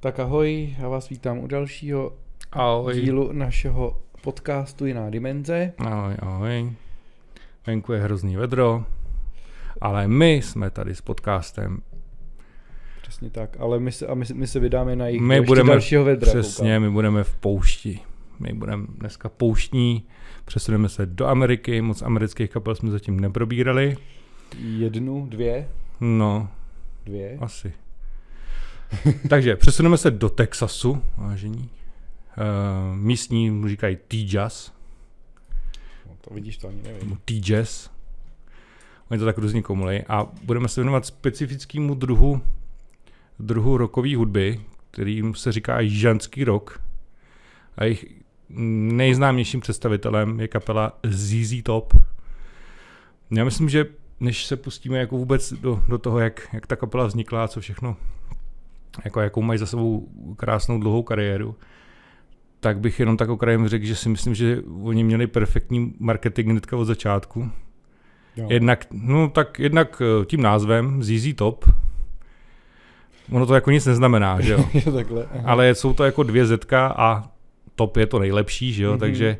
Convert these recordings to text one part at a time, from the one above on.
Tak ahoj, já vás vítám u dalšího Ahoj. dílu našeho podcastu Jiná dimenze. Ahoj, ahoj. Venku je hrozný vedro, ale my jsme tady s podcastem. Přesně tak, ale my se, a my, se- my se vydáme na jejich My budeme dalšího vedra. Přesně, my budeme v poušti. My budeme dneska pouštní, přesuneme se do Ameriky, moc amerických kapel jsme zatím neprobírali. koukám. Jednu, dvě, No, dvě. asi. Takže přesuneme se do Texasu, vážení. Uh, místní mu říkají T-Jazz, No, to vidíš, to ani nevím. T-Jazz. Oni to tak různě komulej. A budeme se věnovat specifickému druhu, druhu rockové hudby, kterým se říká jižanský rock. A jejich nejznámějším představitelem je kapela ZZ Top. Já myslím, že než se pustíme jako vůbec do, do toho, jak, jak ta kapela vznikla a co všechno, jako jakou mají za sebou krásnou dlouhou kariéru, tak bych jenom tak okrajem řekl, že si myslím, že oni měli perfektní marketing hnedka od začátku. Jo. Jednak, no tak jednak eh, tím názvem ZZ Top, ono to jako nic neznamená, že jo? Takhle. aha. Ale jsou to jako dvě zetka a top je to nejlepší, že jo? Mhm. Mm-hmm. Takže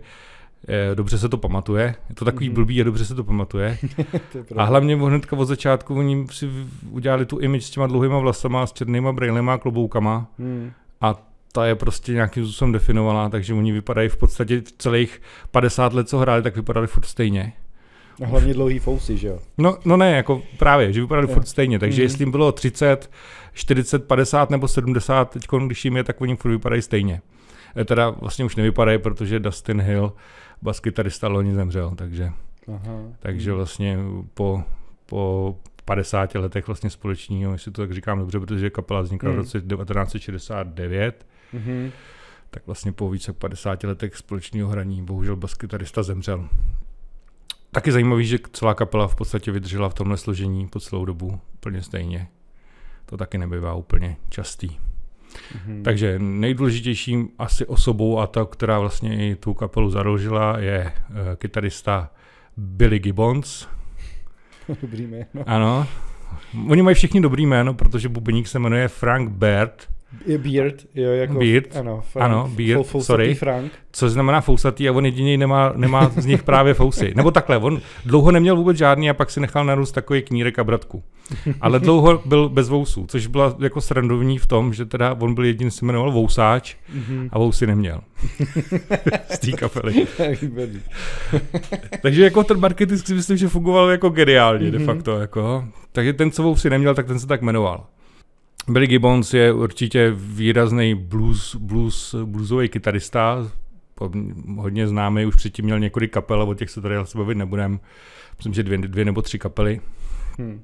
dobře se to pamatuje. Je to takový Mhm. mm-hmm. blbý a dobře se to pamatuje. to je A hlavně hnedka od začátku oni si udělali tu image s těma dlouhýma vlasama, s černýma brejlema a kloboukama Hmm. a ta je prostě nějakým způsobem definovaná, takže oni vypadají v podstatě celých 50 let, co hráli, tak vypadali furt stejně. A hlavně dlouhý fousy, že jo? No, no ne, jako právě, že vypadali Jo. furt stejně, takže Mhm. jestli jim bylo 30, 40, 50 nebo 70, teď když jim je, tak oni furt vypadají stejně. E, Teda vlastně už nevypadají, protože Dustin Hill, baskytarista, loni zemřel, takže, Aha. takže Hmm. vlastně po, po 50 letech vlastně společního, jestli to tak říkám dobře, protože kapela vznikla v Mhm. roce 1969, Mhm. tak vlastně po více jak 50 letech společného hraní bohužel baskytarista zemřel. Taky zajímavý, že celá kapela v podstatě vydržela v tomhle složení po celou dobu úplně stejně. To taky nebývá úplně častý. Mhm. Takže nejdůležitějším asi osobou a ta, která vlastně i tu kapelu založila, je uh, kytarista Billy Gibbons. Dobrý jméno. Ano. Oni mají všichni dobrý jméno, protože bubeník se jmenuje Frank Baird, Beard, jo, jako... Beard. Ano, Frank, Ano, Beard, fou- fousatý sorry. Frank. což znamená fousatý a on jediný nemá, nemá z nich právě fousy. Nebo takhle, on dlouho neměl vůbec žádný a pak si nechal narůst takový knírek a bratku. Ale dlouho byl bez vousů, což byla jako srandovní v tom, že teda on byl jediný, se jmenoval Vousáč Mhm. a vousy neměl. z té kapely. Takže jako ten marketing si myslím, že fungoval jako geniálně de Mhm. facto. Jako. Takže ten, co vousy neměl, tak ten se tak jmenoval. Billy Gibbons je určitě výrazný blues, blues, bluesový kytarista, hodně známý, už předtím měl několik kapel, o těch se tady asi bavit nebudem. Myslím, že dvě, dvě nebo tři kapely, Hm.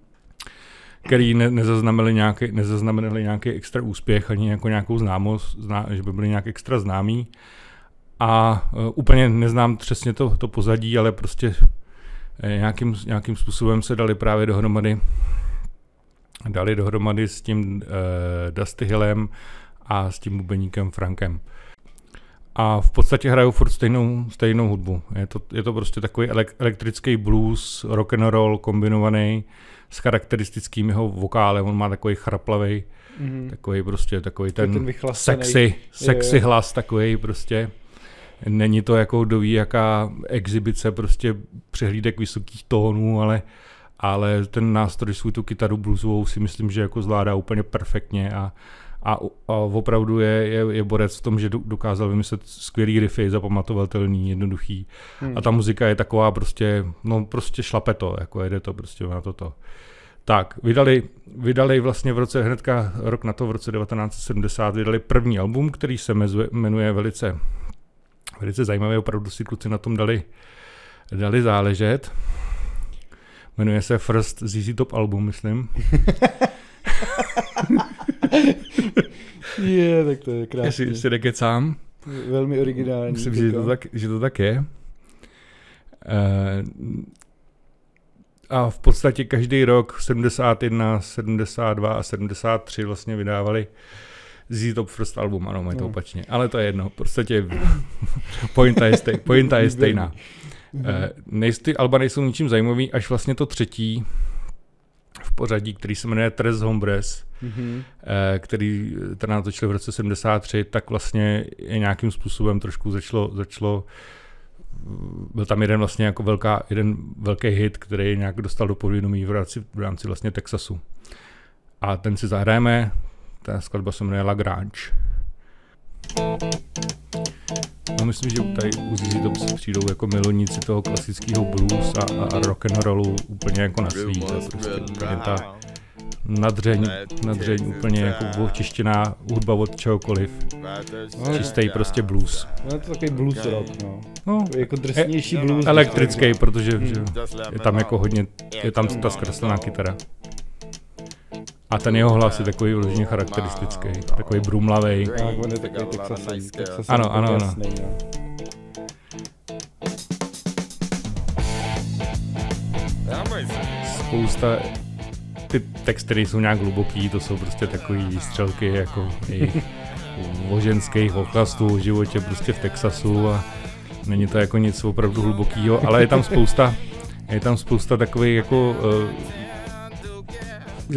který ne, nezaznamenali, nějaký, nezaznamenali nějaký extra úspěch, ani jako nějakou známost, zná, že by byli nějak extra známí. A uh, úplně neznám přesně to, to pozadí, ale prostě eh, nějakým, nějakým způsobem se dali právě dohromady dali dohromady s tím uh, Dusty Hillem a s tím bubeníkem Frankem. A v podstatě hrajou furt stejnou, stejnou hudbu. Je to, je to prostě takový elek, elektrický blues, rock and roll kombinovaný s charakteristickým jeho vokálem. On má takový chraplavý, Mhm. takový prostě takový Ten, ten sexy, sexy jo. hlas takový prostě. Není to jako kdo ví jaká exibice prostě přehlídek vysokých tónů, ale, ale ten nástroj svou tu kytaru bluesovou si myslím, že jako zvládá úplně perfektně a, a, a opravdu je, je, je borec v tom, že do- dokázal vymyslet skvělý riffy, zapamatovatelný, jednoduchý. Hm. A ta muzika je taková prostě, no prostě šlape to, jako jede to prostě na toto. Tak, vydali, vydali vlastně v roce, hnedka rok na to, v roce 1970, vydali první album, který se mezuje, jmenuje velice, velice zajímavě, opravdu si kluci na tom dali, dali záležet. Jmenuje se First ZZ Top Album, myslím. Je, tak to je krásný. Jestli si nekecám. Velmi originální. Myslím, že to, tak, že to tak je. Eh, A v podstatě každý rok 71, 72 a 73 vlastně vydávali ZZ Top First album, ano, mají to No. opačně. Ale to je jedno, v podstatě pointa je, stej, pointa je stejná. Mhm. Eh, nejs, ty alba nejsou ničím zajímavý, až vlastně to třetí, v pořadí, který se jmenuje Tres Hombres, mm-hmm. který teda natočili v roce 73, tak vlastně je nějakým způsobem trošku začalo, začalo byl tam jeden vlastně jako velká, jeden velký hit, který nějak dostal do povědomí v rámci, v rámci vlastně Texasu. A ten si zahrajeme, ta skladba se jmenuje Lagrange. No myslím, že tady u ZZ Top přijdou jako milovníci toho klasického blues a, a rock and rollu úplně jako na svý. To prostě úplně ta nadřeň, nadřeň úplně jako očištěná hudba od čehokoliv. No, Čistý prostě blues. No to takový blues rock, no. no jako drsnější blues. Elektrický, protože hmm. že, je tam jako hodně, je tam ta zkreslená kytara. A ten jeho hlas je takový vložně charakteristický, takový brumlavý. Tak, on je takový texasový, Ano, ano, ano. Spousta ty texty jsou nějak hluboký, to jsou prostě takový výstřelky jako jejich voženských ochlastů o životě prostě v Texasu a není to jako nic opravdu hlubokýho, ale je tam spousta, je tam spousta takových jako uh,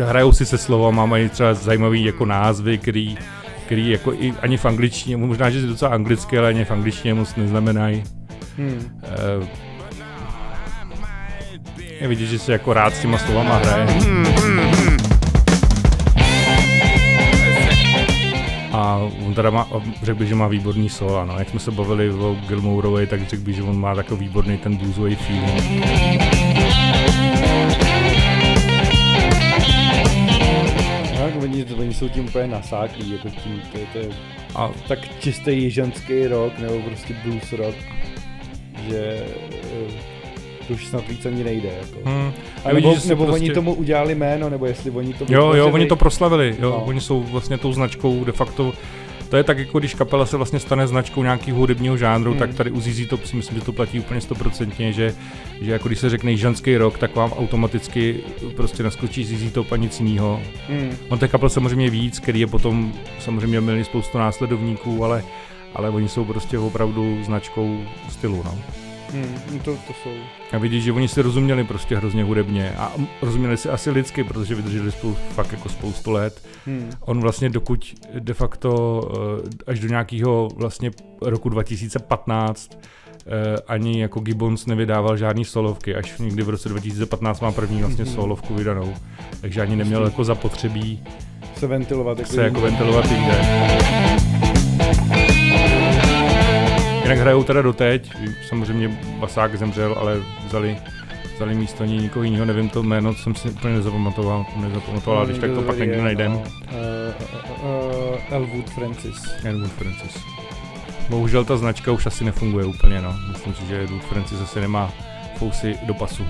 hrajou si se slovama, mají třeba zajímavý jako názvy, který, který jako i ani v angličtině, možná, že je docela anglicky, ale ani v angličtině moc neznamenají. Hmm. Uh, je vidět, že se jako rád s těma slovama hraje. A on teda má, řekl bych, že má výborný solo, no. Jak jsme se bavili o Gilmourovi, tak řekl bych, že on má takový výborný ten bluesový feeling. Tak, oni, oni jsou tím úplně nasáklí, jako tím, to, to je a tak čistý jižanský rock, nebo prostě blues rock, že to už snad víc ani nejde. Jako. Hmm. A nebo vidíš, nebo prostě... oni tomu udělali jméno, nebo jestli oni to Jo, jo, oni to proslavili, jo, no. oni jsou vlastně tou značkou de facto to je tak, jako když kapela se vlastně stane značkou nějakého hudebního žánru, hmm. tak tady u ZZ Top si myslím, že to platí úplně stoprocentně, že, že jako když se řekne jižanský rok, tak vám automaticky prostě naskočí ZZ Top a nic jiného. Hmm. On těch kapel samozřejmě víc, který je potom samozřejmě měli spoustu následovníků, ale, ale oni jsou prostě opravdu značkou stylu. No. Hmm, to, to jsou. A vidíš, že oni si rozuměli prostě hrozně hudebně a rozuměli si asi lidsky, protože vydrželi spolu fakt jako spoustu let. Hmm. On vlastně dokud de facto eh, až do nějakého vlastně roku 2015 eh, ani jako Gibbons nevydával žádný solovky, až někdy v roce 2015 má první vlastně hmm. solovku vydanou. Takže ani neměl jako zapotřebí se ventilovat. Jako se jako ventilovat jinde. Jinak hrajou teda doteď, samozřejmě Basák zemřel, ale vzali, vzali místo ní nikoho jiného, nevím to jméno, jsem si úplně nezapamatoval, nezapamatoval, no, když tak to pak někdy najdem. Uh, uh, uh, Elwood Francis. Elwood Francis. Bohužel ta značka už asi nefunguje úplně, no. Myslím si, že Elwood Francis asi nemá fousy do pasu.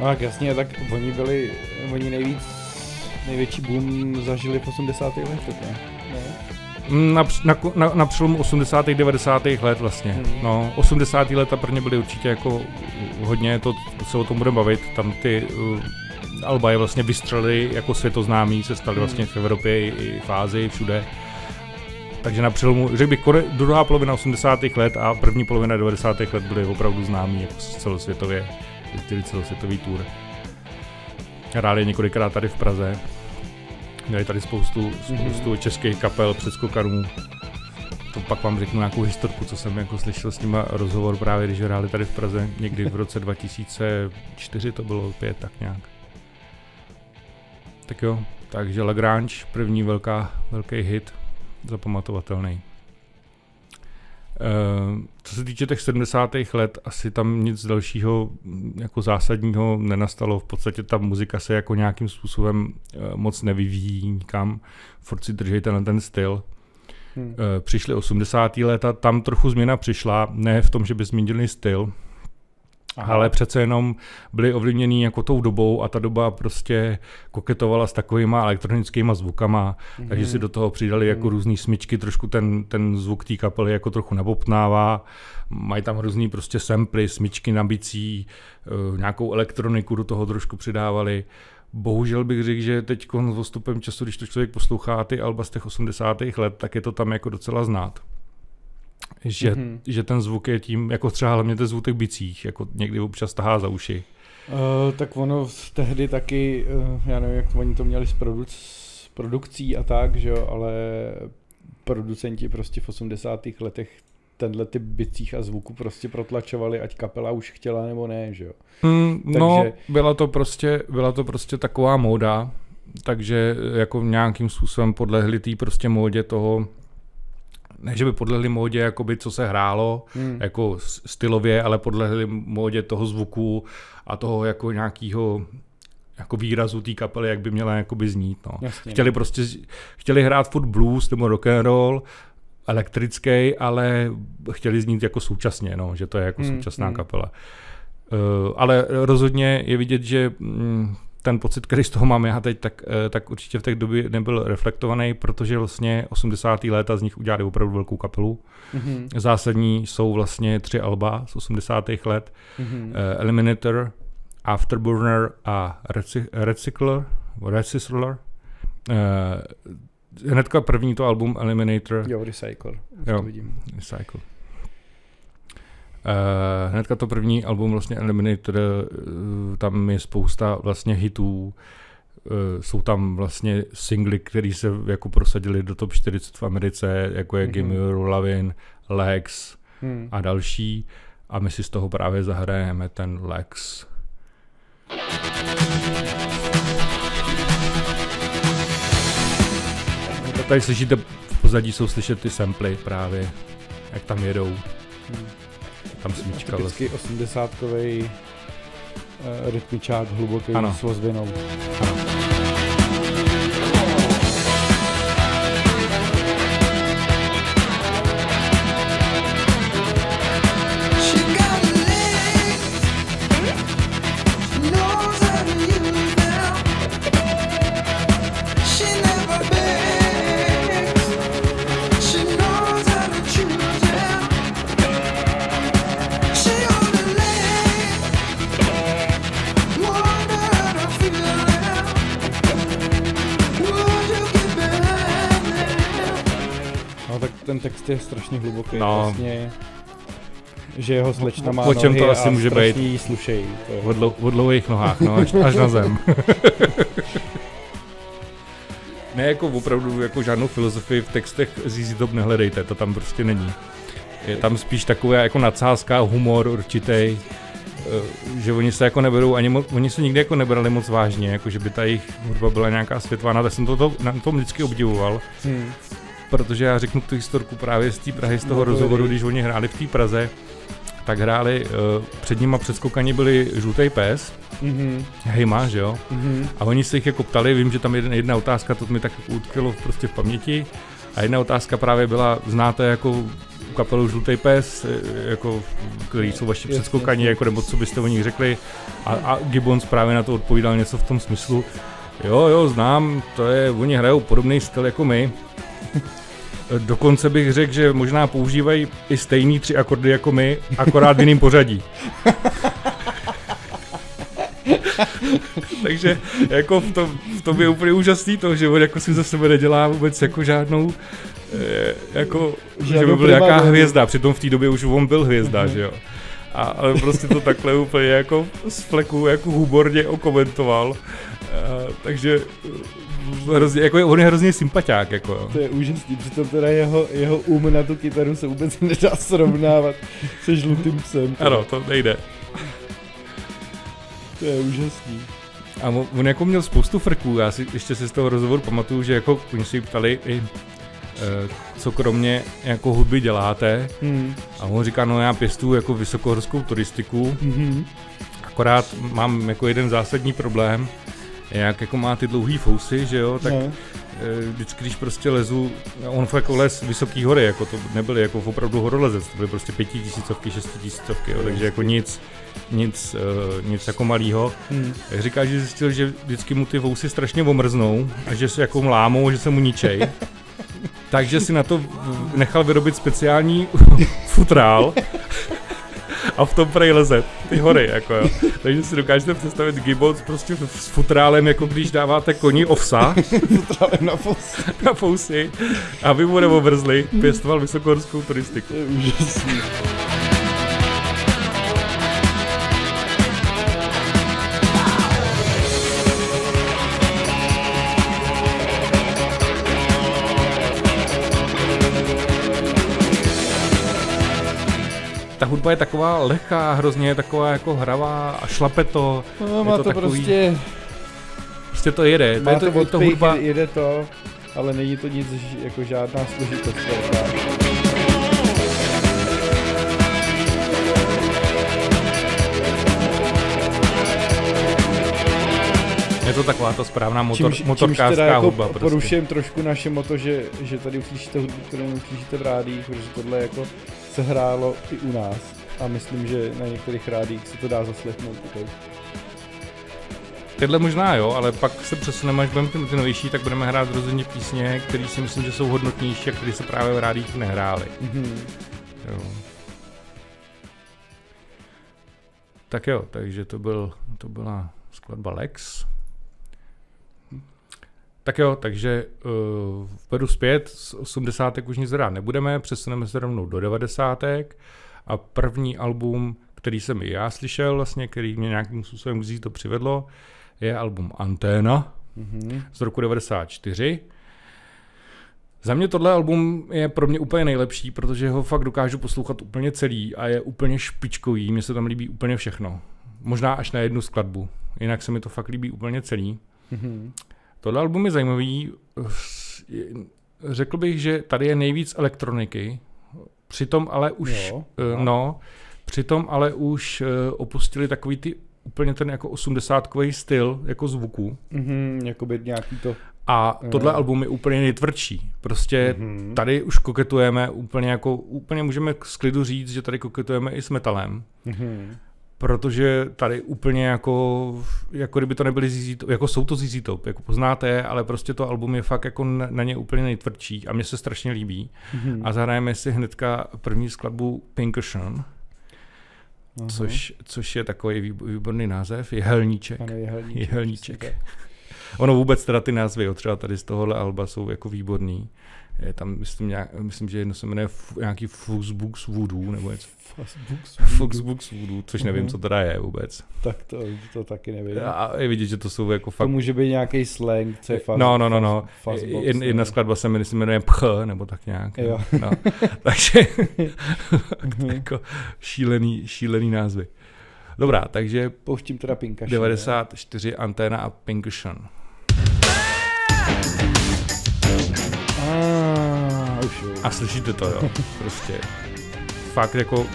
No tak jasně, tak oni byli, oni nejvíc, největší boom zažili v 80. letech, ne? ne? Na, na, na, na přelomu 80. 90. let vlastně. Hmm. No, 80. leta pro ně byly určitě jako hodně, to, se o tom budeme bavit, tam ty uh, Alba je vlastně vystřelili jako světoznámí, se staly hmm. vlastně v Evropě i, i v Ázii, všude. Takže na přelomu, řekl bych, kore, druhá polovina 80. let a první polovina 90. let byly opravdu známí jako celosvětově, celosvětový tour. Hráli několikrát tady v Praze. Měli tady spoustu, spoustu mm-hmm. českých kapel, předskokarů. To pak vám řeknu nějakou historku, co jsem jako slyšel s nima rozhovor právě, když hráli tady v Praze, někdy v roce 2004 to bylo, pět tak nějak. Tak jo, takže Lagrange, první velká, velký hit, zapamatovatelný. Uh, co se týče těch 70. let, asi tam nic dalšího mm, jako zásadního nenastalo. V podstatě ta muzika se jako nějakým způsobem uh, moc nevyvíjí nikam. Furt si drží ten, ten styl. Hmm. Uh, přišly 80. léta, tam trochu změna přišla, ne v tom, že by změnili styl, Aha. ale přece jenom byli ovlivněni jako tou dobou a ta doba prostě koketovala s takovýma elektronickýma zvukama, mm-hmm. takže si do toho přidali jako mm-hmm. různý smyčky, trošku ten, ten zvuk té kapely jako trochu nabopnává, mají tam různý prostě samply, smyčky na bicí, uh, nějakou elektroniku do toho trošku přidávali. Bohužel bych řekl, že teď s postupem času, když to člověk poslouchá ty alba z těch 80. let, tak je to tam jako docela znát že, mm-hmm. že ten zvuk je tím, jako třeba hlavně ten zvuk těch bicích, jako někdy občas tahá za uši. Uh, tak ono tehdy taky, uh, já nevím, jak to, oni to měli s, produc, s produkcí a tak, že jo, ale producenti prostě v 80. letech tenhle typ bicích a zvuku prostě protlačovali, ať kapela už chtěla nebo ne, že jo. Mm, Takže... No, byla to, prostě, byla to prostě taková móda, takže jako nějakým způsobem podlehli tý prostě módě toho, ne, že by podlehli módě, jakoby, co se hrálo, hmm. jako stylově, ale podlehli módě toho zvuku a toho jako nějakého jako výrazu té kapely, jak by měla jakoby znít. No. Jasně. Chtěli prostě, chtěli hrát foot blues nebo rock and roll, elektrický, ale chtěli znít jako současně, no, že to je jako hmm, současná hmm. kapela. Uh, ale rozhodně je vidět, že mm, ten pocit, který z toho mám já teď, tak, eh, tak určitě v té době nebyl reflektovaný, protože vlastně 80. léta z nich udělali opravdu velkou kapelu. Mm-hmm. Zásadní jsou vlastně tři alba z 80. let. Mm-hmm. Uh, Eliminator, Afterburner a Recy- Recycler, Recycler. Uh, hnedka první to album Eliminator. Jo, Recycler. Jo, vidím. Recycle. Uh, hnedka to první album vlastně Eliminator, uh, tam je spousta vlastně hitů, uh, jsou tam vlastně singly, které se jako prosadily do top 40 v Americe, jako je mm-hmm. Gimme Lovin', Lex mm. a další. A my si z toho právě zahrajeme ten Lex. Tady slyšíte, v pozadí jsou slyšet ty samply právě, jak tam jedou. Hmm tam smíčka. Typicky vlastně. 80-kový uh, rytmičák hluboký ano. s ozvěnou. Ano. Text je strašně hluboký. No. Vlastně, že jeho slečna má o čem to asi může být? slušej. To... Dlou, o dlouhých nohách, no, až, až na zem. ne jako opravdu jako žádnou filozofii v textech z Top nehledejte, to tam prostě není. Je tam spíš taková jako nadsázka, humor určitý, eh, že oni se jako neberou ani moc, oni se nikdy jako nebrali moc vážně, jako že by ta jejich hudba byla nějaká světvána, tak jsem to, to na tom vždycky obdivoval. Hmm protože já řeknu tu historku právě z té Prahy, z toho no, rozhovoru, když oni hráli v té Praze, tak hráli, uh, před nima předskokaní byli Žlutý pes, mm-hmm. Hejma, že jo? Mm-hmm. A oni se jich jako ptali, vím, že tam jedna, jedna otázka, to mi tak utkvělo prostě v paměti, a jedna otázka právě byla, znáte jako kapelu Žlutý pes, eh, jako, který jsou vaši předskokaní, jako, nebo co byste o nich řekli. A, a Gibbons právě na to odpovídal něco v tom smyslu, jo, jo, znám, to je, oni hrajou podobný styl jako my. Dokonce bych řekl, že možná používají i stejný tři akordy jako my, akorát v jiným pořadí. Takže jako v tom, v tom je úplně úžasný to, že on jako si za sebe nedělá vůbec jako žádnou eh, jako, že, že by byl nějaká hvězda, přitom v té době už on byl hvězda, že jo. A, ale prostě to takhle úplně jako z fleku jako humorně okomentoval. A, takže hrozně, jako on je hrozně sympatiák, jako. To je úžasný, přitom teda jeho, jeho um na tu kytaru se vůbec nedá srovnávat se žlutým psem. Teda. Ano, to nejde. To je úžasný. A on jako měl spoustu frků, já si ještě si z toho rozhovoru pamatuju, že jako oni si ptali i eh, co kromě jako hudby děláte. Hmm. A on říká, no já pěstuju jako vysokohorskou turistiku, hmm. akorát mám jako jeden zásadní problém, jak jako má ty dlouhý fousy, že jo, tak no. vždycky, když prostě lezu, on jako les vysoký hory, jako to nebyly jako opravdu horolezec, to byly prostě pětitisícovky, šestitisícovky, jo, takže jako nic, nic, uh, nic jako malýho. Hmm. Říká, že zjistil, že vždycky mu ty vousy strašně omrznou a že se jako mlámou, že se mu ničej. takže si na to nechal vyrobit speciální futrál a v tom prej leze ty hory, jako jo. Takže si dokážete představit Gibbons prostě s futrálem, jako když dáváte koni ovsa. futrálem na fousy. na fousy, aby mu neobrzli, pěstoval vysokohorskou turistiku. To je úžasný. Hudba je taková lehká, hrozně je taková jako hravá a šlape to. No, má to, to takový, prostě... Prostě to jede. Má to, je to, to, to hudba... jede to, ale není to nic jako žádná složitost. Je to taková ta správná motor, čímž, motorkářská čímž teda jako hudba. Prostě. Poruším trošku naše moto, že, že tady uslyšíte hudbu, kterou uslyšíte v rádích, protože tohle jako se hrálo i u nás. A myslím, že na některých rádích se to dá zaslechnout. Okay. Tyhle možná jo, ale pak se přesuneme, až budeme ty, ty novější, tak budeme hrát rozhodně písně, které si myslím, že jsou hodnotnější a které se právě v rádích nehrály. Mm-hmm. Jo. Tak jo, takže to, byl, to byla skladba Lex. Tak jo, takže uh, vedu zpět, z 80. už nic hrát nebudeme, přesuneme se rovnou do 90. A první album, který jsem i já slyšel, vlastně, který mě nějakým způsobem vzít to přivedlo, je album Anténa mm-hmm. z roku 94. Za mě tohle album je pro mě úplně nejlepší, protože ho fakt dokážu poslouchat úplně celý a je úplně špičkový, mně se tam líbí úplně všechno. Možná až na jednu skladbu, jinak se mi to fakt líbí úplně celý. Mm-hmm. Tohle album je zajímavý. Řekl bych, že tady je nejvíc elektroniky, přitom ale už, jo, uh, no, přitom ale už uh, opustili takový ty úplně ten jako osmdesátkový styl jako zvuku. Mm-hmm, jakoby nějaký to... A tohle mm. album je úplně nejtvrdší. Prostě mm-hmm. tady už koketujeme úplně jako, úplně můžeme s klidu říct, že tady koketujeme i s metalem. Mm-hmm protože tady úplně jako, jako kdyby to nebyly ZZ Top, jako jsou to ZZ Top, jako poznáte ale prostě to album je fakt jako na, ně úplně nejtvrdší a mně se strašně líbí. Mm-hmm. A zahrajeme si hnedka první skladbu Pinkerson, uh-huh. což, což je takový výborný název, je Helníček. Ano, je Helníček. Je helníček. Ono vůbec teda ty názvy, jo, třeba tady z tohohle alba jsou jako výborný je tam, myslím, nějak, myslím že jedno se jmenuje f, nějaký Foxbooks Voodoo, nebo něco. Foxbooks Voodoo, což nevím, uh-huh. co teda je vůbec. Tak to, to taky nevím. A je vidět, že to jsou jako fakt... To může být nějaký slang, co je fast, No, no, no, no. Fast, jedna, jedna skladba se myslím, jmenuje Pch, nebo tak nějak. Jo. No. takže uh-huh. jako šílený, šílený názvy. Dobrá, takže... Pouštím teda Pinkašen. 94 ne? anténa a A slyšíte to, jo. Prostě. Fakt jako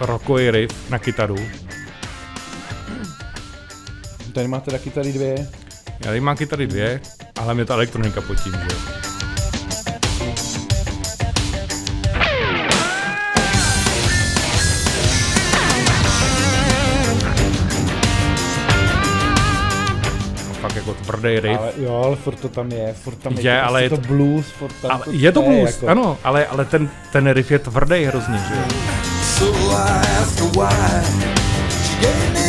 rockový riff na kytaru. Tady máte taky tady dvě. Já tady mám kytary dvě, ale mě ta elektronika pod tím, že jo. Jako tvrdý riff. Ale, jo, ale furt to tam je, furt tam je, je to, ale je to blues, furt tam ale to Je to blues, jako... ano, ale, ale ten, ten riff je tvrdý hrozně, že jo. So I asked why She gave me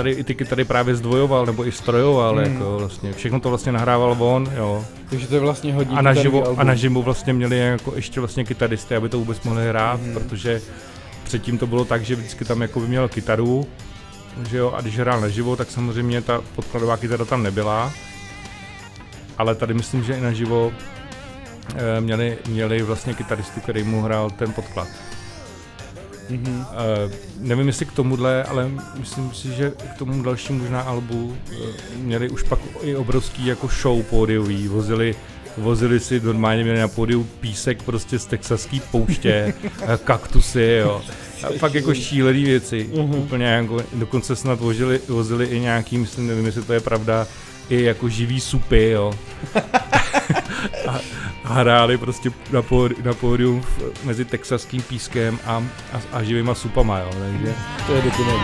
tady i ty kytary právě zdvojoval nebo i strojoval, hmm. jako vlastně. Všechno to vlastně nahrával on, jo. Takže to je vlastně hodně a naživo, a naživo vlastně měli jako ještě vlastně kytaristy, aby to vůbec mohli hrát, hmm. protože předtím to bylo tak, že vždycky tam jako by měl kytaru, že jo, a když hrál naživo, tak samozřejmě ta podkladová kytara tam nebyla, ale tady myslím, že i naživo e, měli, měli vlastně kytaristu, který mu hrál ten podklad. Mm-hmm. Uh, nevím, jestli k tomuhle, ale myslím si, že k tomu dalšímu možná albu uh, měli už pak i obrovský jako show pódiový, vozili vozili si normálně měli na pódiu písek prostě z texaský pouště, kaktusy, jo. A fakt jako šílený věci, uh-huh. úplně jako, dokonce snad vozili, vozili i nějaký, myslím, nevím, jestli to je pravda, i jako živý supy, jo. a, hráli prostě na, pódium, na pódium mezi texaským pískem a, a, a živýma supama, jo, takže... To je dokument.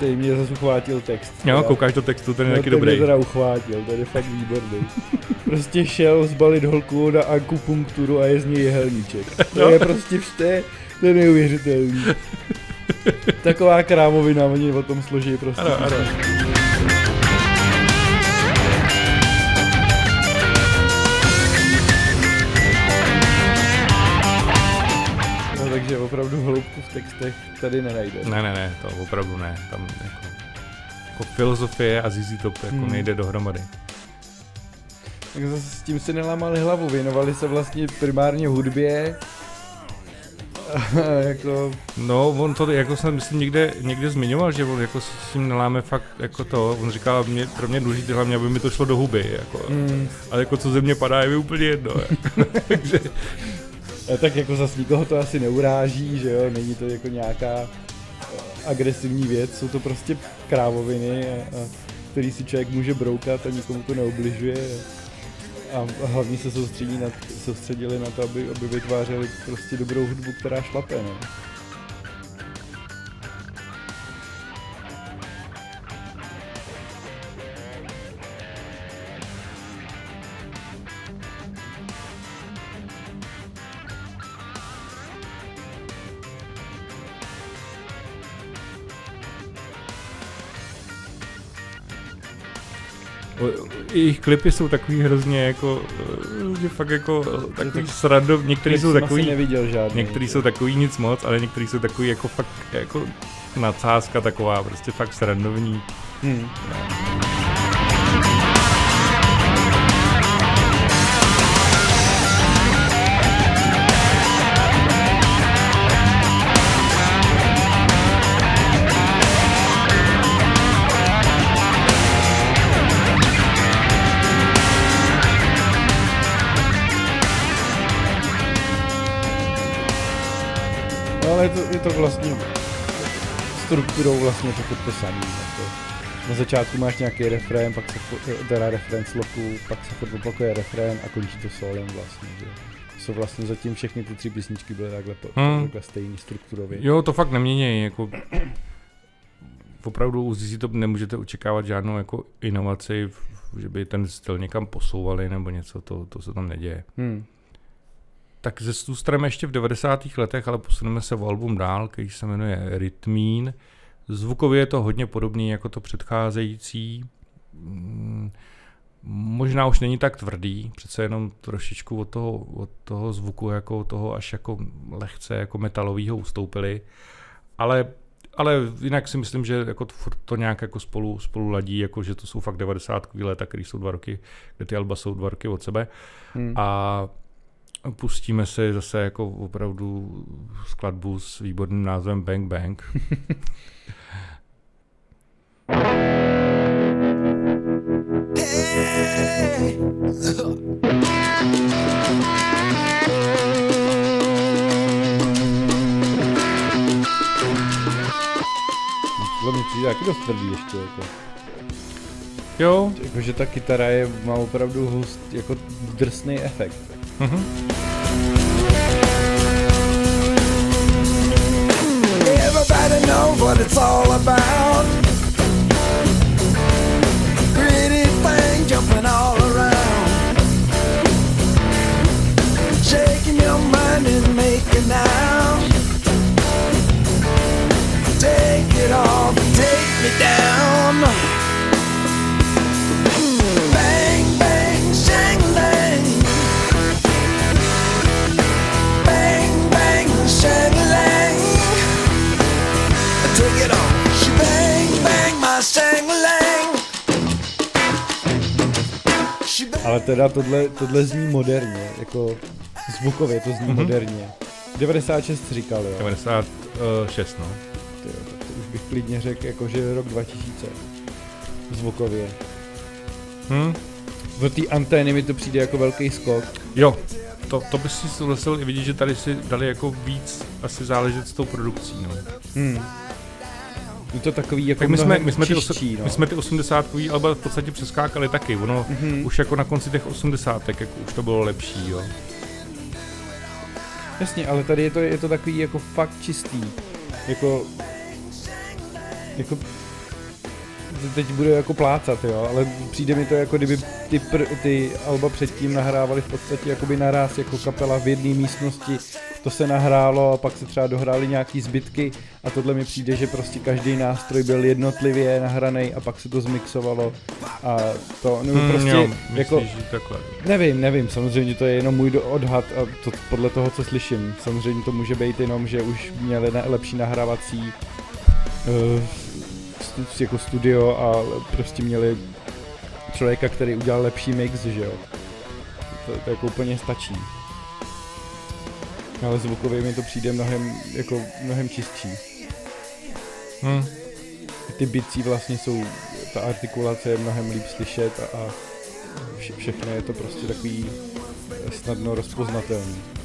Teď mě zase uchvátil text. Jo, koukáš do textu, ten je no, taky dobrý. Mě teda uchvátil, ten je fakt výborný. prostě šel zbalit holku na akupunkturu a je z něj jehelníček. To no. je prostě vše, to je neuvěřitelný. Taková krávovina, oni o tom složí prostě. Ano, ano. textech tady nenajde. Ne, ne, ne, to opravdu ne. Tam jako, jako filozofie a ZZ Top jako hmm. nejde dohromady. Tak zase s tím si nelámali hlavu, věnovali se vlastně primárně hudbě, jako... No, on to, jako jsem myslím někde, někde zmiňoval, že on jako s tím neláme fakt jako to, on říkal, mě, pro mě důležité hlavně, aby mi to šlo do huby, jako, mm. ale jako co ze mě padá, je mi úplně jedno, jako, takže... A tak jako zase nikoho to asi neuráží, že jo, není to jako nějaká eh, agresivní věc, jsou to prostě krávoviny, a, a, který si člověk může broukat a nikomu to neobližuje. a hlavně se soustředí na, soustředili na to, aby, aby vytvářeli prostě dobrou hudbu, která šlape, ne? No. Jejich klipy jsou takový hrozně jako, že fakt jako takový srandov, některý jsou takový, neviděl žádný, některý jsou takový nic moc, ale některý jsou takový jako fakt jako nadsázka taková, prostě fakt srandovní. Hmm. No. To, to vlastně strukturou vlastně to to samé. Jako. Na začátku máš nějaký refrén, pak se teda refrén sloku, pak se furt opakuje refrén a končí to solem vlastně. Že? Jsou vlastně zatím všechny ty tři písničky byly takhle, hmm. takhle stejný strukturově. Jo, to fakt nemění, jako opravdu u ZZ Top nemůžete očekávat žádnou jako inovaci, že by ten styl někam posouvali nebo něco, to, to se tam neděje. Hmm tak zůstaneme ještě v 90. letech, ale posuneme se v album dál, který se jmenuje Rytmín. Zvukově je to hodně podobný jako to předcházející. Mm, možná už není tak tvrdý, přece jenom trošičku od toho, od toho zvuku, jako toho až jako lehce jako metalového ustoupili. Ale ale jinak si myslím, že jako to, to nějak jako spolu, spolu ladí, jako že to jsou fakt 90. léta, které jsou dva roky, kde ty alba jsou dva roky od sebe. Hmm. A pustíme si zase jako opravdu skladbu s výborným názvem Bang Bang. Tohle mi přijde taky dost tvrdý ještě jako. Jo. Jakože ta kytara je, má opravdu hust, jako drsný efekt. Mm-hmm. Everybody knows what it's all about. Pretty thing jumping all around. Shaking your mind and making out. Take it off, take me down. Ale teda tohle, tohle zní moderně, jako zvukově to zní mm-hmm. moderně. 96 říkal, jo. 96, no. Tyjo, tak to už bych klidně řekl, jako že rok 2000. Zvukově. Hmm. V té antény mi to přijde jako velký skok. Jo, to, to by si souhlasil i vidět, že tady si dali jako víc asi záležet s tou produkcí, no. Hmm. Je to takový jako tak my jsme, my jsme, čistší, ty, no. my jsme ty 80 alba v podstatě přeskákali taky. Ono mm-hmm. už jako na konci těch 80 jako už to bylo lepší, jo. Jasně, ale tady je to, je to takový jako fakt čistý. Jako, jako teď budu jako plácat, jo, ale přijde mi to jako kdyby ty, pr, ty alba předtím nahrávali v podstatě jakoby naraz jako kapela v jedné místnosti, to se nahrálo a pak se třeba dohrály nějaký zbytky a tohle mi přijde, že prostě každý nástroj byl jednotlivě nahraný a pak se to zmixovalo a to, nebo Hmm, prostě jo, jako, myslíš, že takhle. Nevím, nevím, samozřejmě to je jenom můj odhad a to podle toho, co slyším. Samozřejmě to může být jenom, že už měli lepší nahrávací uh, jako studio a prostě měli člověka, který udělal lepší mix, že jo. To, to jako úplně stačí. Ale zvukově mi to přijde mnohem, jako mnohem čistší. Hm. Ty bicí vlastně jsou, ta artikulace je mnohem líp slyšet a, a vše, všechno je to prostě takový snadno rozpoznatelný.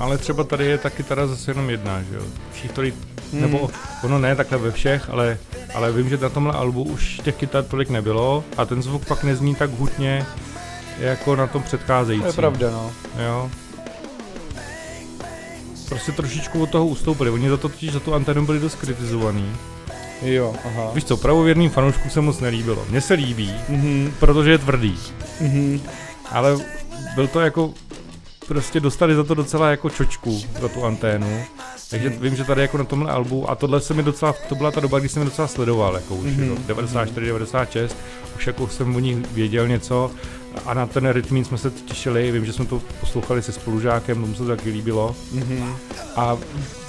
Ale třeba tady je ta kytara zase jenom jedna, že jo. Všich tady, Hmm. nebo ono ne takhle ve všech, ale, ale vím, že na tomhle albu už těch kytar tolik nebylo a ten zvuk pak nezní tak hutně jako na tom předcházejícím. To je pravda, no. Jo. Prostě trošičku od toho ustoupili. Oni za to totiž za tu antenu byli dost kritizovaný. Jo, aha. Víš co, pravověrným fanouškům se moc nelíbilo. Mně se líbí, Mhm, protože je tvrdý. mhm. Ale byl to jako, prostě dostali za to docela jako čočku, za tu anténu. Takže vím, že tady jako na tomhle albu, a tohle se mi docela, to byla ta doba, kdy jsem je docela sledoval, jako už, Mhm. mm-hmm. 94, 96, už jako jsem o nich věděl něco a na ten rytmín jsme se těšili, vím, že jsme to poslouchali se spolužákem, tomu se to taky líbilo Mhm. a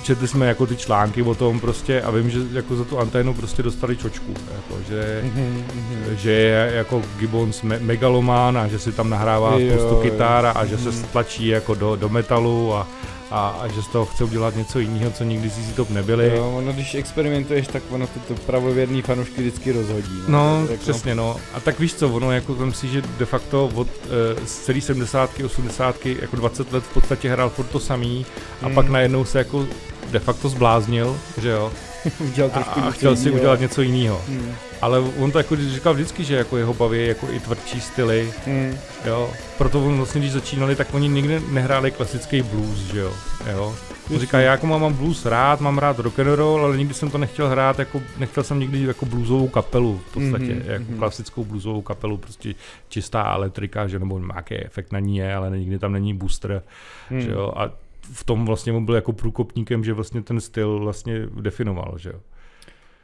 četli jsme jako ty články o tom prostě a vím, že jako za tu anténu prostě dostali čočku, jako, že Mhm, mhm. že je jako Gibbons me- megalomán a že si tam nahrává Jo, spoustu kytar a že se Mhm. stlačí jako do, do metalu a, a, a že z toho chce udělat něco jiného, co nikdy ZZ Top nebyli. Jo, ono když experimentuješ, tak ono to, to pravověrný fanoušky vždycky rozhodí. No, Tak přesně no. A tak víš co, ono jako tam si, že de facto od e, z celý 70. 80. jako 20 let v podstatě hrál furt to samý a Mm. pak najednou se jako de facto zbláznil, že jo, udělal a, a chtěl si jinýho. udělat něco jiného. Hmm. Ale on to jako říkal vždycky, že jako jeho baví jako i tvrdší styly, Hmm. Jo, proto on vlastně, když začínali, tak oni nikdy nehráli klasický blues, že jo. jo. On říká, já jako mám blues rád, mám rád rock and roll, ale nikdy jsem to nechtěl hrát, jako, nechtěl jsem nikdy jako bluesovou kapelu v podstatě, Mhm, jako mhm. klasickou bluesovou kapelu, prostě čistá elektrika, že nebo nějaký efekt na ní je, ale nikdy tam není booster, Hmm. že jo. A v tom vlastně on byl jako průkopníkem, že vlastně ten styl vlastně definoval, že jo.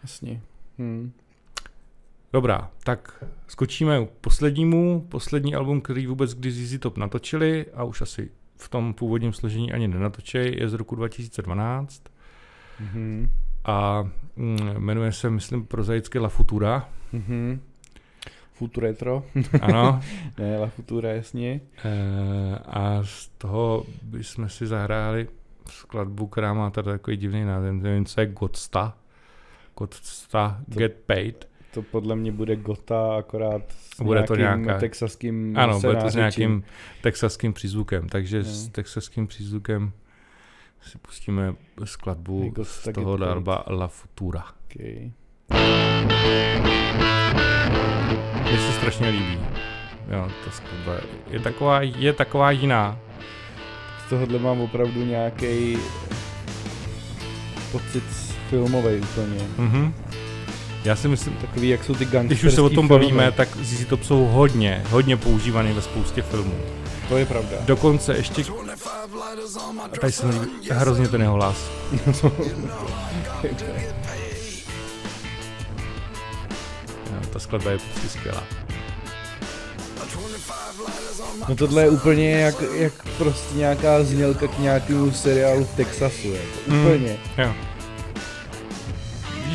Jasně. Hmm. Dobrá, tak skočíme k poslednímu. Poslední album, který vůbec kdy ZZ Top natočili a už asi v tom původním složení ani nenatočej, je z roku 2012 Mhm. a mm, jmenuje se, myslím, prozaicky La Futura. Mhm. Future retro. Ano. ne, La Futura, jasně. e, a z toho bychom si zahráli skladbu, která má tady takový divný název, nevím, co je Godsta. Godsta Get Paid. To podle mě bude Gota, akorát s Bude to nějaká- texaským Ano, bude to s nějakým texaským přízvukem, takže No. s texaským přízvukem si pustíme skladbu Jako z toho alba La Futura. Okay. Mně se strašně líbí. Jo, ta skladba je taková, je taková jiná. Z tohohle mám opravdu nějaký pocit filmový úplně. Mhm. Já si myslím, Takový, jak jsou ty gangsterský když už se o tom filmy. bavíme, tak ZZ Top jsou hodně, hodně používaný ve spoustě filmů. To je pravda. Dokonce ještě... A tady se mi líbí hrozně ten jeho hlas. Jo, ta skladba je prostě skvělá. No tohle je úplně jak, jak prostě nějaká znělka k nějakému seriálu v Texasu, jako. Mm. Úplně. Jo.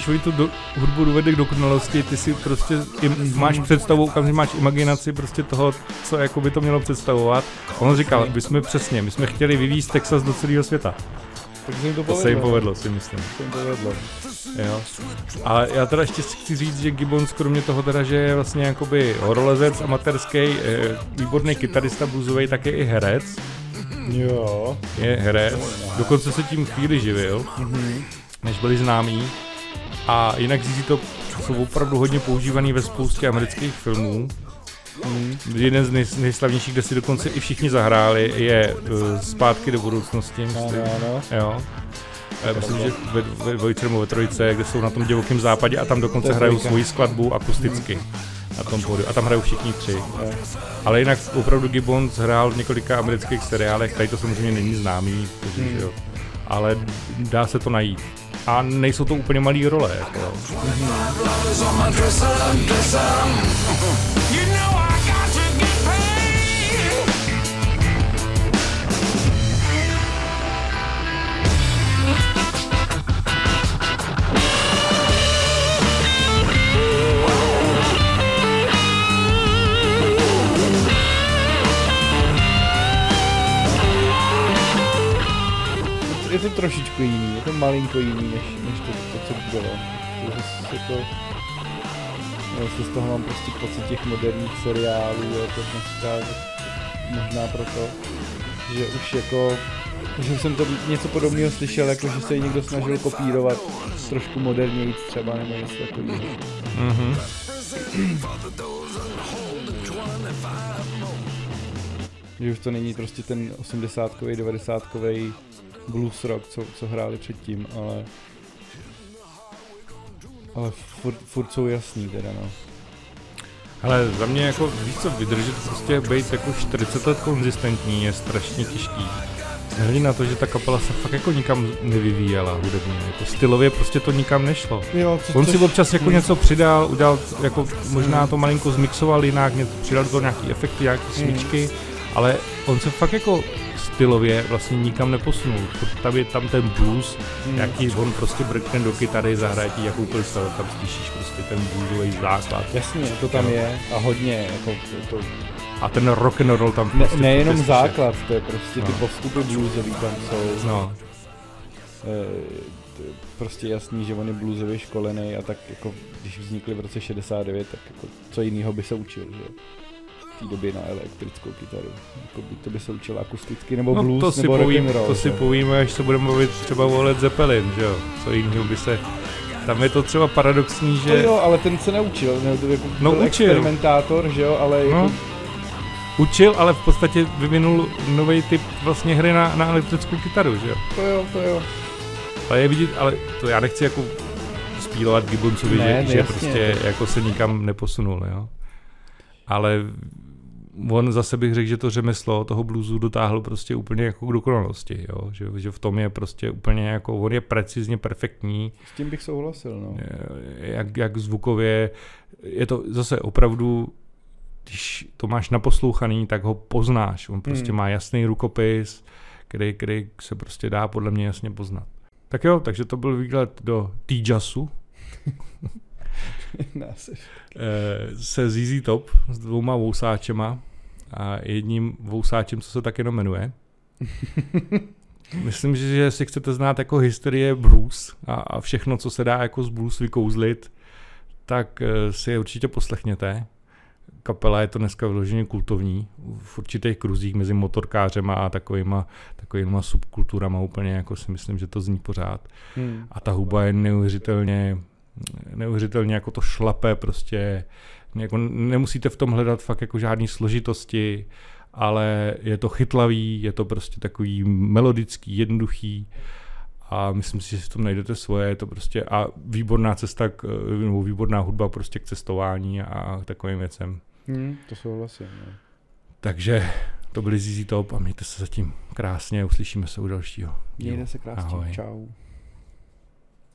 Oni tu do, hudbu dovede k dokonalosti, ty si prostě im, máš představu, okamžitě máš imaginaci prostě toho, co jako by to mělo představovat. A on říkal, my jsme přesně, my jsme chtěli vyvízt Texas do celého světa. Tak se jim to To povedlo. se jim povedlo, si myslím. Se jim povedlo. Jo. Ale já teda ještě chci říct, že Gibbons kromě toho teda, že je vlastně jakoby horolezec amatérský, eh, výborný kytarista bluesový, tak je i herec. Jo. Je herec. Dokonce se tím chvíli živil, Mhm. než byli známí. A jinak ZZ Top jsou opravdu hodně používaný ve spoustě amerických filmů. Mhm. Jeden z nej, nejslavnějších, kde si dokonce i všichni zahráli, je uh, Zpátky do budoucnosti. Ano, myslím. ano. Jo. Já myslím, že ve, ve dvojce nebo ve trojice, kde jsou na tom divokém západě a tam dokonce hrajou svoji skladbu akusticky. Na tom pódiu. A tam hrajou všichni tři. Ale jinak opravdu Gibbons hrál v několika amerických seriálech, tady to samozřejmě není známý, takže, hmm. jo. ale dá se to najít. A nejsou to úplně malé role. Jako. Mm-hmm. To trošičku jiný, je to malinko jiný, než, než to, to, co bylo. Je to, já si z toho mám prostě pocit těch moderních seriálů, jako dneska, možná proto, že už jako, že jsem to něco podobného slyšel, jako že se někdo snažil kopírovat trošku moderněji třeba, nebo něco takového. Mm-hmm. že už to není prostě ten 80-kový, 90-kový blues rock, co, co hráli předtím, ale ale furt, furt jsou jasný teda no. Ale za mě jako víc co vydržet prostě být jako 40 let konzistentní je strašně těžký. Hledí na to, že ta kapela se fakt jako nikam nevyvíjela hudebně, jako stylově prostě to nikam nešlo. Jo, co, On si občas jako něco přidal, udělal, jako možná to malinko zmixoval jinak, něco, přidal do nějaký efekty, nějaký smyčky, mm. ale on se fakt jako stylově vlastně nikam neposunul. Tam je tam ten blues, hmm. jaký on prostě brkne do kytary, zahraje ti jakoukoliv stavu, tam slyšíš prostě ten bluesový základ. Jasně, to tam je a hodně, jako to, a ten rock and roll tam prostě... Ne, nejenom prostě základ, to je prostě no. ty postupy bluesový tam jsou. No. E, prostě jasný, že on je bluesově školený a tak jako, když vznikly v roce 69, tak jako co jiného by se učil, že té době na elektrickou kytaru. Jako by to by se učil akusticky, nebo no, blues, to si nebo povím, roll, To si že? povíme, až se budeme mluvit třeba o Led Zeppelin, že jo? Co jiného by se... Tam je to třeba paradoxní, že... To jo, ale ten se neučil, ne? To jako no, učil. experimentátor, že jo, ale no. jako... Učil, ale v podstatě vyvinul nový typ vlastně hry na, na elektrickou kytaru, že jo? To jo, to jo. Ale je vidět, ale to já nechci jako spílovat Gibbonsovi, ne, že, že prostě jako se nikam neposunul, jo? Ale on zase bych řekl, že to řemeslo toho bluesu dotáhl prostě úplně jako k dokonalosti, jo? Že, že v tom je prostě úplně jako, on je precizně perfektní. S tím bych souhlasil, no. Jak, jak zvukově, je to zase opravdu, když to máš naposlouchaný, tak ho poznáš, on prostě hmm. má jasný rukopis, který, který se prostě dá podle mě jasně poznat. Tak jo, takže to byl výhled do T-Jazzu. Eh, se ZZ Top s dvouma vousáčema a jedním vousáčem, co se tak jenom jmenuje. Myslím, že jestli chcete znát jako historie blues a, a všechno, co se dá jako z blues vykouzlit, tak eh, si je určitě poslechněte. Kapela je to dneska vyloženě kultovní v určitých kruzích mezi motorkářema a takovýma, takovýma subkulturama úplně jako si myslím, že to zní pořád. Hmm. A ta huba je neuvěřitelně neuvěřitelně jako to šlape prostě, jako nemusíte v tom hledat fakt jako žádný složitosti, ale je to chytlavý, je to prostě takový melodický, jednoduchý a myslím si, že si v tom najdete svoje, je to prostě a výborná cesta, k, nebo výborná hudba prostě k cestování a k takovým věcem. Hmm, to souhlasím. Ne. Takže to byly ZZ Top a mějte se zatím krásně, uslyšíme se u dalšího. Mějte se krásně, Ahoj. čau.